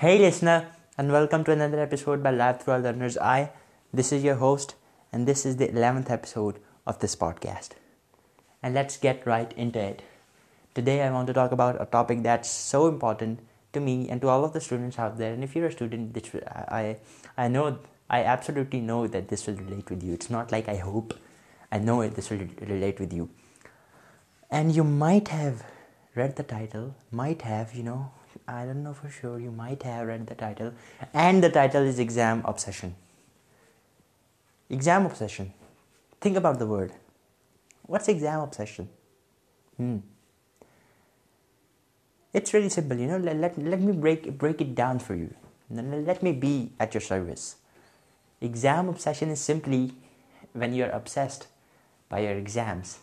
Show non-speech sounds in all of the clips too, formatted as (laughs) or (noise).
Hey listener, and welcome to another episode by Lab Through a Learner's Eye. This is your host, and this is the 11th episode of this podcast. And let's get right into it. Today I want to talk about a topic that's so important to me and to all of the students out there. And if you're a student, I absolutely know that this will relate with you. It's not like I hope. I know this will relate with you. And you might have read the title, might have, I don't know for sure, you might have read the title, and the title is Exam Obsession. Exam obsession. Think about the word. What's exam obsession? Hmm. It's really simple, you know. Let me break it down for you. Let me be at your service. Exam obsession is simply when you're obsessed by your exams.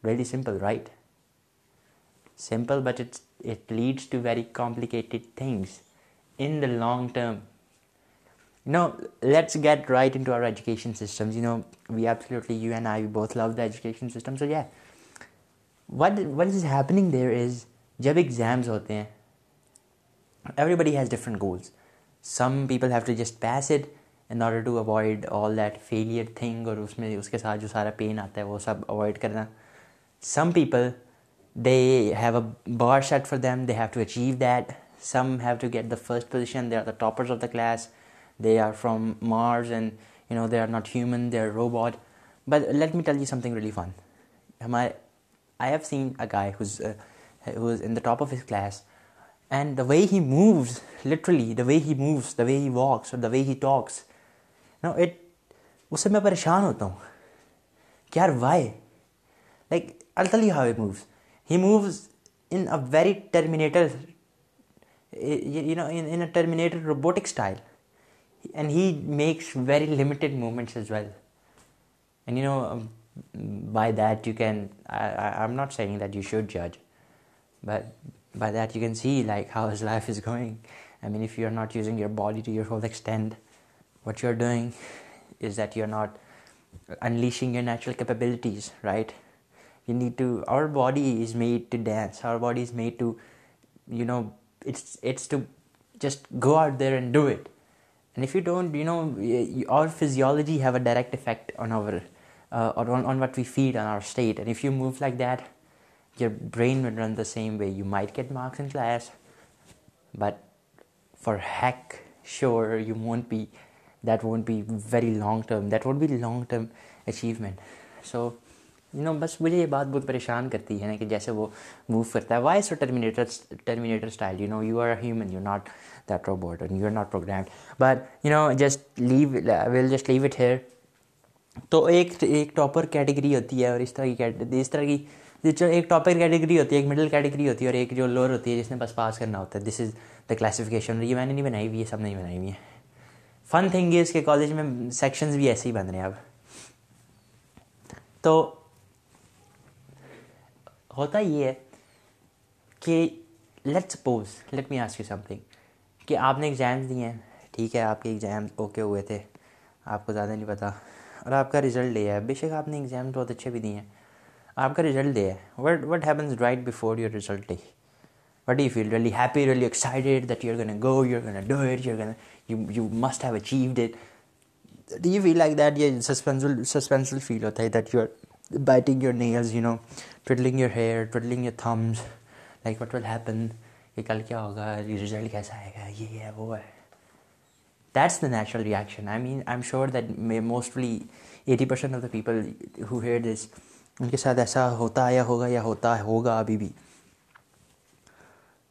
Really simple, right? Simple, but it's it lead to very complicated things in the long term you know let's get right education سسٹملی education system so yearning there is جب exams ہوتے ہیں everybody has different goals some people have to just passed in order to avoid all that failure thing اور اس میں اس کے ساتھ جو سارا پین آتا ہے وہ سب اوائڈ کرنا some people they have a bar set for them they have to achieve that some have to get the first position they are the toppers of the class they are from Mars and you know they are not human they are robot but let me tell you something really funny I have seen a guy of class and the way he moves literally the way he moves the way he walks اور the way he talks know it اس سے میں پریشان ہوتا ہوں کیا are why like you have a moves He moves in a very Terminator, eh, in a Terminator robotic style, and he makes very limited movements as well. And um, by that you can, I'm not saying that you should judge, but by that you can see like how his life is going. I mean, if you're not using your body to your whole extent, what you're doing is that you're not unleashing your natural capabilities, right? We need to, our body is made to dance, our body is made to, you know, it's to just go out there and do it. And if you don't, you know, our physiology have a direct effect on our, uh, on what we feed, on our state. And if you move like that, your brain will run the same way. You might get marks in class, but for heck sure you won't be, that won't be very long term, that won't be long term achievement. So you know بس مجھے یہ بات بہت پریشان کرتی ہے نا کہ جیسے وہ موو کرتا ہے why so terminator terminator style you know you are human you not that robot burden you are not pro but you know just leave will just leave it here تو ایک ایک ٹاپر کیٹیگری ہوتی ہے اور اس طرح کی اس طرح کی جو ایک ٹاپر کیٹیگری ہوتی ہے ایک مڈل کیٹیگری ہوتی ہے اور ایک جو لوور ہوتی ہے جس نے بس پاس کرنا ہوتا ہے دس از دا کلاسیفیکیشن یہ میں نے نہیں بنائی ہوئی ہے سب نہیں بنائی ہوئی ہے فن تھنگ یہ اس کے کالج میں سیکشنز بھی ایسے ہی بن رہے ہیں اب تو ہوتا یہ ہے کہ let suppose let me ask you something کہ آپ نے ایگزام دیے ہیں ٹھیک ہے آپ کے ایگزام اوکے ہوئے تھے آپ کو زیادہ نہیں پتہ اور آپ کا رزلٹ دے ہے بے شک آپ نے ایگزام بہت اچھے بھی دیے ہیں آپ کا رزلٹ دے ہے what what happens right before your result what you feel really happy really excited that you gonna go you gonna gonna do it it you you you you must have achieved feel like that یہ suspenseful فیل ہوتا ہے that you biting your nails you know twiddling your hair twiddling your thumbs like what will happen کہ کل کیا ہوگا result کیسا آئے گا یہ ہے وہ ہے that's the natural reaction I mean I am sure that may mostly eighty percent of the people who hair this ان کے ساتھ ایسا ہوتا ہوگا یا ہوتا ہوگا ابھی بھی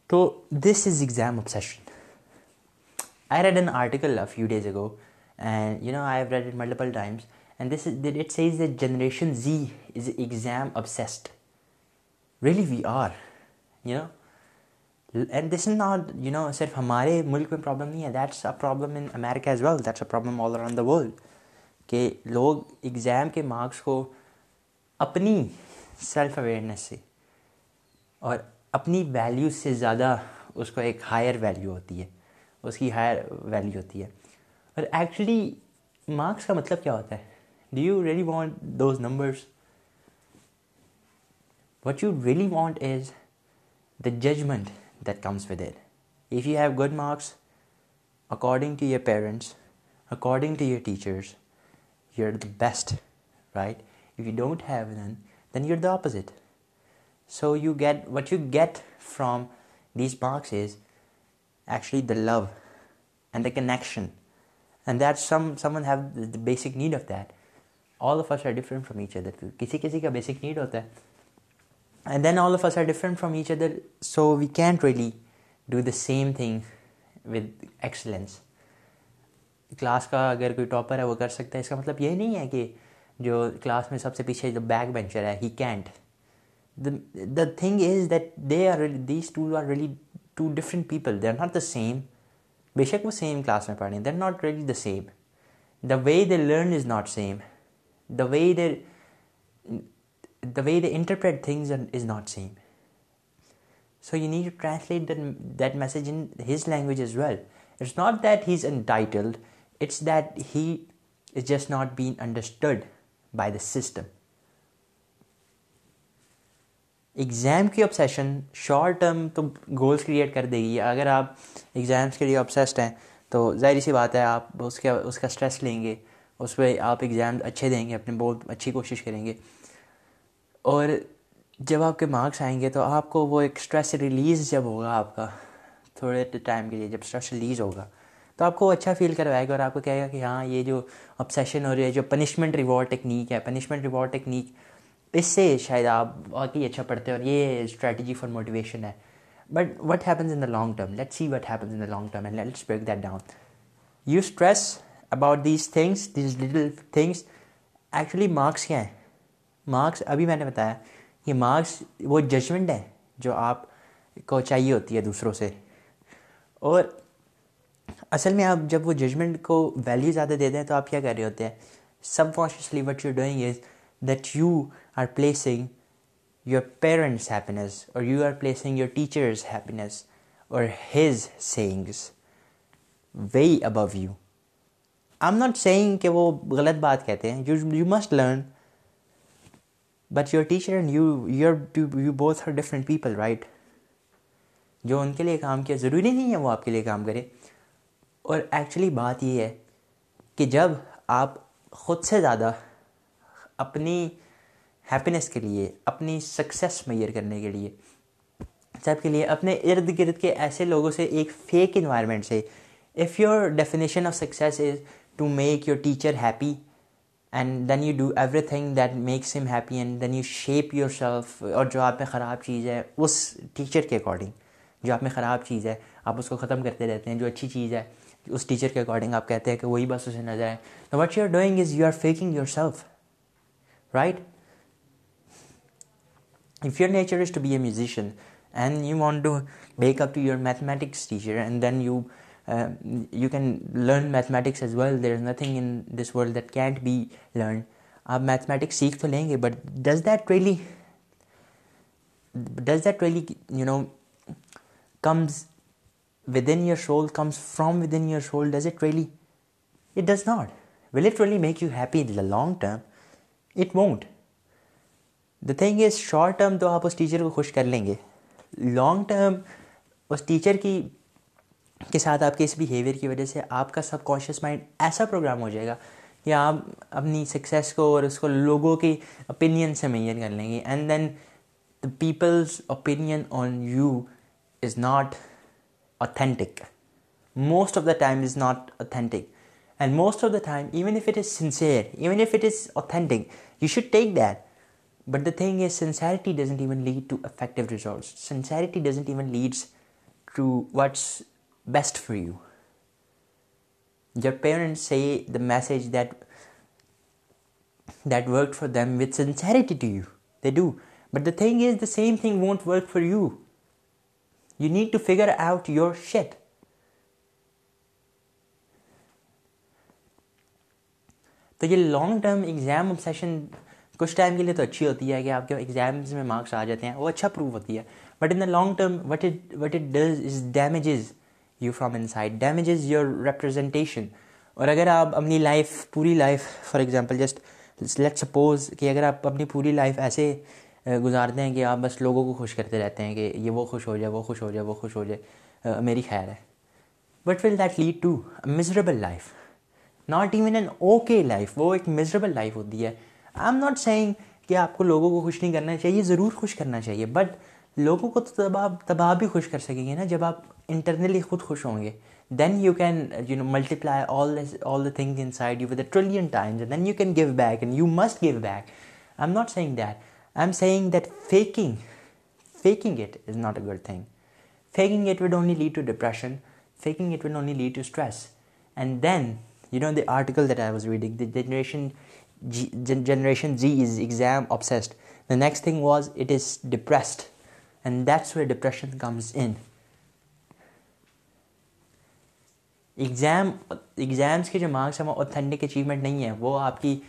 تو this is exam obsession I read an article few days ago and you know I had it multiple times and this it says the generation Z is exam obsessed really we are you know and this is not you know صرف ہمارے ملک میں problem نہیں ہے that's a problem in America as well that's a problem all around the world کہ لوگ exam کے marks کو اپنی سیلف اویئرنیس سے اور اپنی ویلیو سے زیادہ اس کو ایک ہائر ویلیو ہوتی ہے اس کی ہائر ویلیو ہوتی ہے اور ایکچولی مارکس کا مطلب کیا ہوتا ہے Do you really want those numbers? What you really want is the judgment that comes with it. If you have good marks, according to your parents, according to your teachers, you're the best, right? If you don't have none, then you're the opposite. So you get what you get from these marks is actually the love and the connection, and that someone have the basic need of that. All of us are different from each other کسی کسی کا basic need ہوتا ہے and then all of us are different from each other so we can't really do the same thing with excellence class کا اگر کوئی topper ہے وہ کر سکتا ہے اس کا مطلب یہ نہیں ہے کہ جو کلاس میں سب سے پیچھے جو بیک بینچر ہے he can't the thing is that they are these two are really two different people they are not the same بے شک وہ سیم کلاس میں پڑھیں are not really the same the way they learn is not same the way there the way they interpret things is not same so you need to translate that message in his language is well it's not that he is entitled it's that he is just not being understood by the system exam کی obsession short term تو goals create کر دے گی اگر آپ exams کے لیے آپسیسڈ ہیں تو ظاہری سی بات ہے آپ اس کے اس کا اسٹریس لیں گے اس پہ آپ ایگزام اچھے دیں گے اپنے بہت اچھی کوشش کریں گے اور جب آپ کے مارکس آئیں گے تو آپ کو وہ ایک اسٹریس ریلیز جب ہوگا آپ کا تھوڑے ٹائم کے لیے جب اسٹریس ریلیز ہوگا تو آپ کو اچھا فیل کروائے گا اور آپ کو کہے گا کہ ہاں یہ جو ہو رہی ہے جو پنشمنٹ ریوارڈ ٹیکنیک ہے پنشمنٹ ریوارڈ ٹیکنیک اس سے شاید آپ واقعی اچھا پڑھتے ہیں اور یہ اسٹریٹجی فار موٹیویشن ہے but what happens in the long term let see what happens in the long term and let's break that down you stress about these things these little things actually marks کیا ہیں marks ابھی میں نے بتایا یہ marks وہ judgment ہے جو آپ کو چاہیے ہوتی ہے دوسروں سے اور اصل میں آپ جب وہ ججمنٹ کو ویلیو زیادہ دے دیں تو آپ کیا کر رہے ہوتے ہیں سب consciously what you doing is that you are placing your parents happiness اور you are placing your teachers happiness اور his sayings way Abu you I am not saying کہ وہ غلط بات کہتے ہیں you you must learn but your teacher and you you you both different people right جو ان کے لیے کام کیا ضروری نہیں ہے وہ آپ کے لیے کام کرے اور ایکچولی بات یہ ہے کہ جب آپ خود سے زیادہ اپنی ہیپینس کے لیے اپنی سکسیس میئر کرنے کے لیے سب کے لیے اپنے ارد گرد کے ایسے لوگوں سے ایک فیک انوائرمنٹ سے if your definition of success is to make your teacher happy and then you do everything that makes him happy and then you shape your self اور جو آپ میں خراب چیز ہے اس ٹیچر کے اکارڈنگ جو آپ میں خراب چیز ہے آپ اس کو ختم کرتے رہتے ہیں جو اچھی چیز ہے اس ٹیچر کے اکارڈنگ آپ کہتے ہیں کہ وہی بس اسے نظر آئے what you are doing is you are faking your self right if your nature is to be a musician and you want to make up to your mathematics teacher and then you you can learn mathematics as well there is nothing in this world that can't be learn آپ mathematics سیکھ تو لیں گے but does that really does that really you know comes within your soul comes from within your soul does it really it does not will it really make you happy in the long term it won't the thing is short term تو آپ اس teacher کو خوش کر لیں گے long term اس teacher کی کے ساتھ آپ کے اس بیہیویئر کی وجہ سے آپ کا سب کانشیس مائنڈ ایسا پروگرام ہو جائے گا کہ آپ اپنی سکسیس کو اور اس کو لوگوں کی اوپینین سے میئر کر لیں گے and then the Peoples opinion on you is not authentic most of the time is not authentic and most of the time even if it is sincere even if it is authentic you should take that but the thing is sincerity doesn't even lead to effective result sincerity doesn't even leads to what's best for you. Your parents say the message that that worked for them with sincerity to you. They do. But the thing is the same thing won't work for you. You need to figure out your shit. تو یہ long term exam session کچھ time کے لیے تو اچھی ہوتی ہے کہ آپ کے ایگزامز میں مارکس آ جاتے ہیں وہ اچھا پروو ہوتی ہے but in the long term what it what it does is damages you from inside damage is your representation اور اگر آپ اپنی لائف پوری life for example just let suppose کہ اگر آپ اپنی پوری لائف ایسے گزارتے ہیں کہ آپ بس لوگوں کو خوش کرتے رہتے ہیں کہ یہ وہ خوش ہو جائے وہ خوش ہو جائے وہ خوش ہو جائے میری خیر ہے but will that lead to miserable miserable life not even an okay life وہ ایک میزریبل لائف ہوتی ہے آئی ایم ناٹ سینگ کہ آپ کو لوگوں کو خوش نہیں کرنا چاہیے ضرور خوش کرنا چاہیے بٹ لوگوں کو تو تب آپ تب آپ بھی خوش کر سکیں گے نا جب آپ انٹرنلی خود خوش ہوں گے then you can you know multiply all all the thing inside you with a trillion times then you can give back and you must give back I am not seeing that I am seeing that faking faking it is not a good thing faking it would only lead to depression faking it would only lead to stress and then you know the article that I was reading the generation generation G is exam obsessed the next thing was it is depressed and that's where depression comes in exam exams کے جو marks ہیں وہ authentic achievement نہیں ہیں وہ آپ کی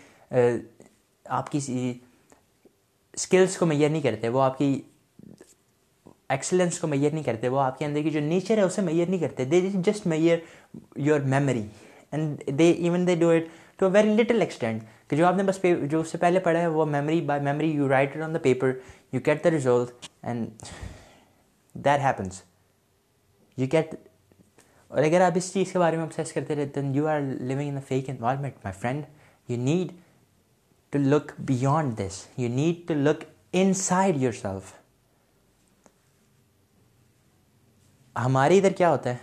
آپ کی اسکلس کو میئر نہیں کرتے وہ آپ کی ایکسلنس کو میئر نہیں کرتے وہ آپ کے اندر کی جو نیچر ہے اسے میئر نہیں کرتے they just mayor your memory and they even they do it to a very little extent کہ جو آپ نے بس جو اس سے پہلے پڑھا ہے وہ memory by memory you write on the paper you get the result and that happens you get اور اگر آپ اس چیز کے بارے میں ابسیس کرتے you are living in fake environment my friend you need to look beyond this you need to look inside yourself ہمارے ادھر کیا ہوتا ہے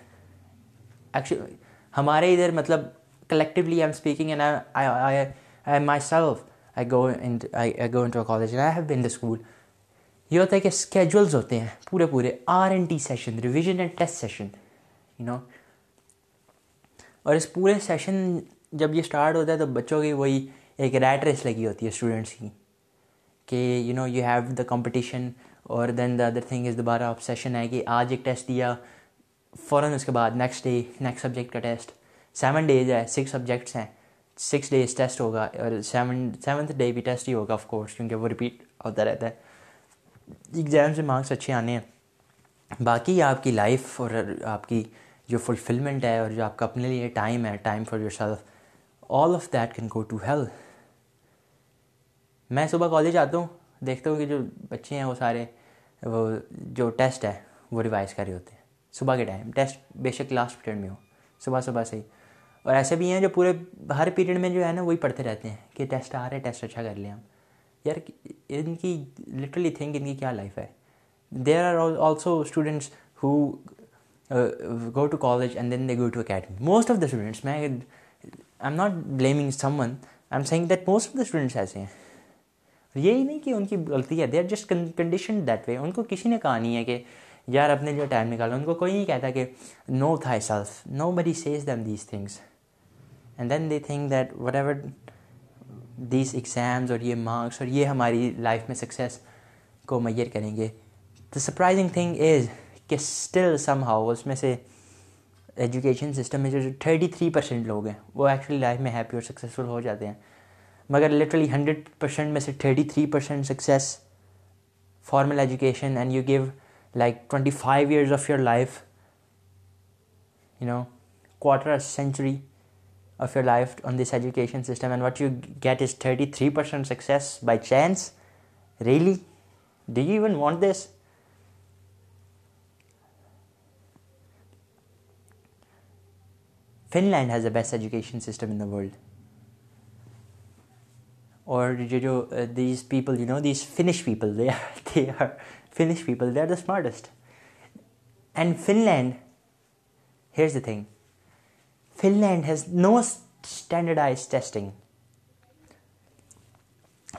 ایکچولی ہمارے ادھر مطلب collectively I am speaking and I myself I go college I have been the school یہ ہوتا ہے کہ اسکیجولز ہوتے ہیں پورے پورے R N T session revision and test session you know اور اس پورے سیشن جب یہ سٹارٹ ہوتا ہے تو بچوں کی وہی ایک ریٹ ریس لگی ہوتی ہے اسٹوڈنٹس کی کہ you know you have the competition اور then the other thing is دوبارہ آپ سیشن ہے کہ آج ایک ٹیسٹ دیا فوراً اس کے بعد نیکسٹ ڈے نیکسٹ سبجیکٹ کا ٹیسٹ سیون ڈیز ہے سکس سبجیکٹس ہیں سکس ڈیز ٹیسٹ ہوگا اور سیون سیونتھ ڈے بھی ٹیسٹ ہی ہوگا آف کورس کیونکہ وہ رپیٹ ہوتا رہتا ہے ایگزام سے مارکس اچھے آنے ہیں باقی آپ کی لائف اور آپ کی جو فلفلمنٹ ہے اور جو آپ کا اپنے لیے ٹائم ہے time for yourself all of that can go to hell میں صبح کالج آتا ہوں دیکھتا ہوں کہ جو بچے ہیں وہ سارے وہ جو ٹیسٹ ہے وہ ریوائز کر رہے ہوتے ہیں صبح کے ٹائم ٹیسٹ بے شک لاسٹ پیریڈ میں ہو صبح صبح سے ہی اور ایسے بھی ہیں جو پورے ہر پیریڈ میں جو ہے نا وہی پڑھتے رہتے ہیں کہ ٹیسٹ آ رہے ٹیسٹ اچھا کر لیں ہم یار ان کی لٹرلی تھنک ان کی کیا لائف ہے there are also students who go to college and then they go to academy most of the students میں I am not blaming someone I am saying that most of the students ایسے ہیں یہی نہیں کہ ان کی غلطی ہے they are just condition that way ان کو کسی نے کہا نہیں ہے کہ یار اپنے جو ٹائم نکالو ان کو کوئی نہیں کہتا کہ know thyself nobody says them these things and then they think that whatever these exams اور یہ مارکس اور یہ ہماری لائف میں سکسیس کو میئر کریں گے دا سرپرائزنگ تھنگ از کہ اسٹل سم ہاؤ اس میں سے ایجوکیشن سسٹم میں جو تھرٹی تھری پرسینٹ لوگ ہیں وہ ایکچولی لائف میں ہیپی اور سکسیزفل ہو جاتے ہیں مگر لٹرلی ہنڈریڈ پرسینٹ میں سے thirty three percent success formal education and you give like twenty five years of your life you know quarter century of your life on this education system and what you get is thirty three percent success by chance really do you even want this Finland has the best education system in the world. Or uh, these people, these (laughs) Finnish people, they are the smartest. And Finland, here's the thing, Finland has no standardized testing.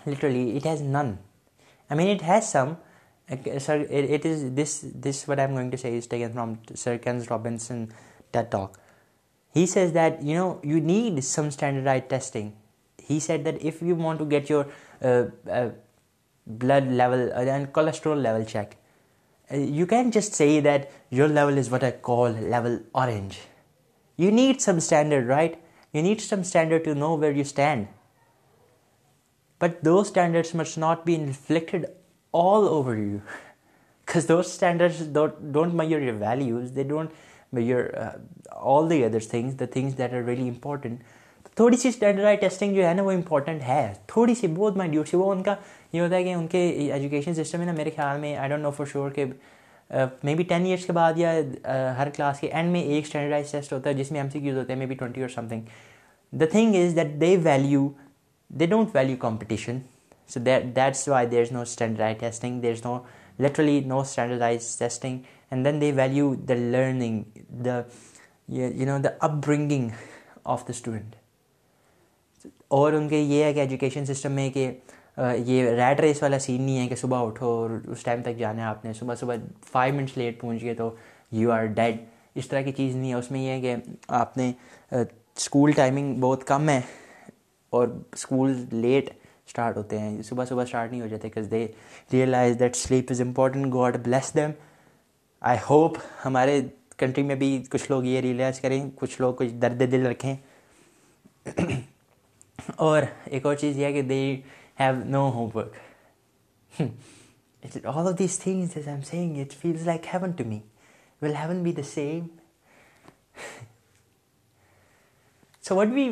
Literally, it has none. I mean, it has some. Sir, it is this. What I'm going to say is taken from Sir Ken Robinson's TED Talk he says that, you know, you need some standardized testing. He said that if you want to get your uh, uh, blood level uh, and cholesterol level checked, you can't just say that your level is what I call level orange. You need some standard, right? You need some standard to know where you stand. But those standards must not be inflicted all over you, because (laughs) those standards don't measure your values. They don't میں your all the other things the things that are valley important تو تھوڑی سی standardize testing جو ہے نا وہ important ہے تھوڑی سی بہت مائنڈ سی وہ ان کا یہ ہوتا ہے کہ ان کے ایجوکیشن سسٹم ہے نا میرے خیال میں I don't know for sure کہ مے بی ٹین ایئرس کے بعد یا ہر کلاس کے اینڈ میں ایک اسٹینڈرڈائز ٹیسٹ ہوتا ہے جس میں ایم سی کیوز ہوتے ہیں مے بی ٹوئنٹی اور something the thing is that they value they don't value competition so that's why there is no standardise testing there is no literally no standardise testing and then they value the learning the you you know the upbringing of the student اور ان کے یہ ہے کہ education system میں کہ یہ red race والا سین نہیں ہے کہ صبح اٹھو اور اس ٹائم تک جانا ہے آپ نے صبح صبح فائیو منٹس لیٹ پہنچ گئے تو یو آر ڈیڈ اس طرح کی چیز نہیں ہے اس میں یہ ہے کہ آپ نے اسکول ٹائمنگ بہت کم ہے اور اسکول لیٹ اسٹارٹ ہوتے ہیں صبح صبح اسٹارٹ نہیں ہو جاتے because they realize that sleep is important God bless them I hope ہمارے کنٹری میں بھی کچھ لوگ یہ ریئلائز کریں کچھ لوگ کچھ درد دل رکھیں اور ایک اور چیز یہ ہے کہ they have no homework all of these things like heaven to me will heaven be the same so what be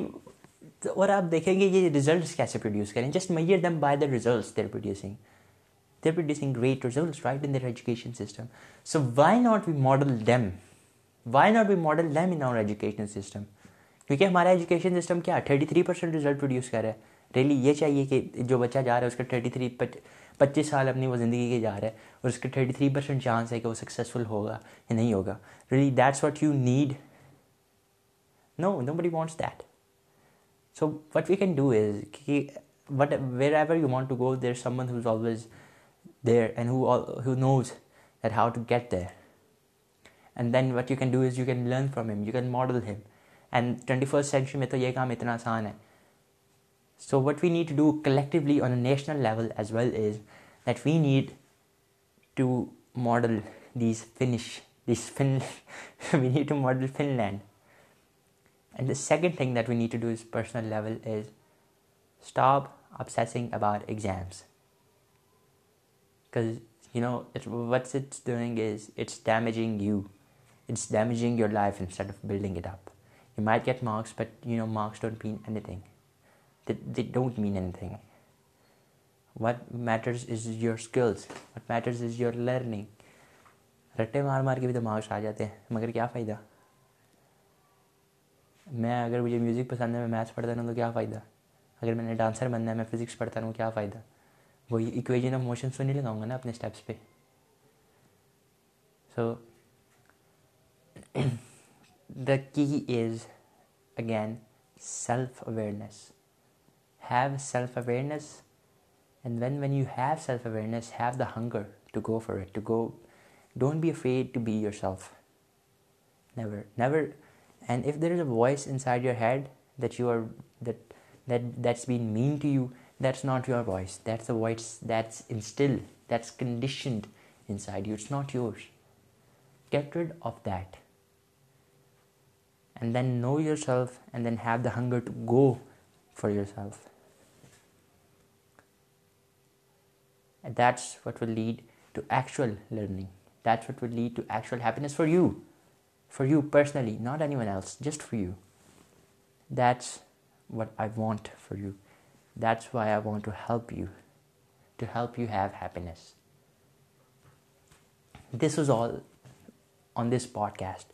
اور آپ دیکھیں گے یہ ریزلٹس کیسے پروڈیوس کریں just measure them by the results they're producing They're producing great results, right, in their education system. So why not we model them? Why not we model them in our education system? کیونکہ ہمارا education system کیا thirty three percent result produce کر رہا ہے rally یہ چاہیے کہ جو بچہ جا رہا ہے اس کا تھرٹی تھری پچیس سال اپنی وہ زندگی کے جا رہا ہے اور اس کا تھرٹی تھری پرسینٹ چانس ہے کہ وہ سکسیزفل ہوگا یا نہیں ہوگا really that's what you need no nobody wants that so what we can do is کہ what wherever you want to go there someone who's always there and knows that how to get there and then what you can do is you can learn from him you can model him and twenty first century میں تو یہ کام اتنا آسان ہے so what we need to do collectively on a national level as well as that we need to model these Finnish these fun we need to model Finland and the second thing that we need to do is personal level is stop obsessing over exams Because, you know, it, what it's doing is it's damaging you. It's damaging your life instead of building it up. You might get marks, but, you know, marks don't mean anything. They, they don't mean anything. What matters is your skills. What matters is your learning. رٹے مار مار کے بھی تو marks آ جاتے ہیں مگر کیا فائدہ میں اگر مجھے میوزک پسند ہے میں میتھس پڑھتا رہوں تو کیا فائدہ اگر میں نے ڈانسر بننا ہے میں فزکس پڑھتا رہوں کیا فائدہ وہی ایکویجن آف موشنس تو نہیں لگاؤں گا نا اپنے اسٹیپس پہ so the key is again self awareness have self awareness and when when you have self awareness have the hunger to go for it to go don't be afraid to be yourself never never and if there is a voice inside your head that you are that that's been mean to you That's not your voice. That's the voice that's instilled, that's conditioned inside you. It's not yours. Get rid of that. And then know yourself, and then have the hunger to go for yourself. And that's what will lead to actual learning. That's what will lead to actual happiness for you. For you personally, not anyone else, just for you. That's what I want for you. That's why I want to help you have happiness. This was all on this podcast.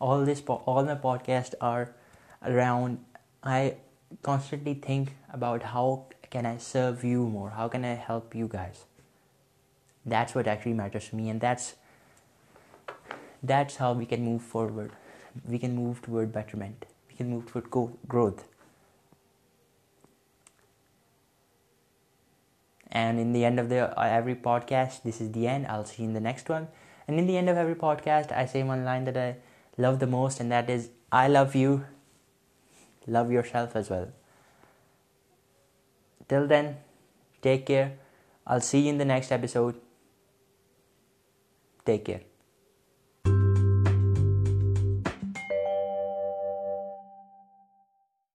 All my podcasts are around, I constantly think about how can I serve you more? How can I help you guys? That's what actually matters to me, and that's how we can move forward. We can move toward betterment. We can move toward growth. And in the end of uh, every podcast, this is the end. I'll see you in the next one. And in the end of every podcast, I say one line that I love the most, and that is, I love you. Love yourself as well. Till then, take care. I'll see you in the next episode. Take care.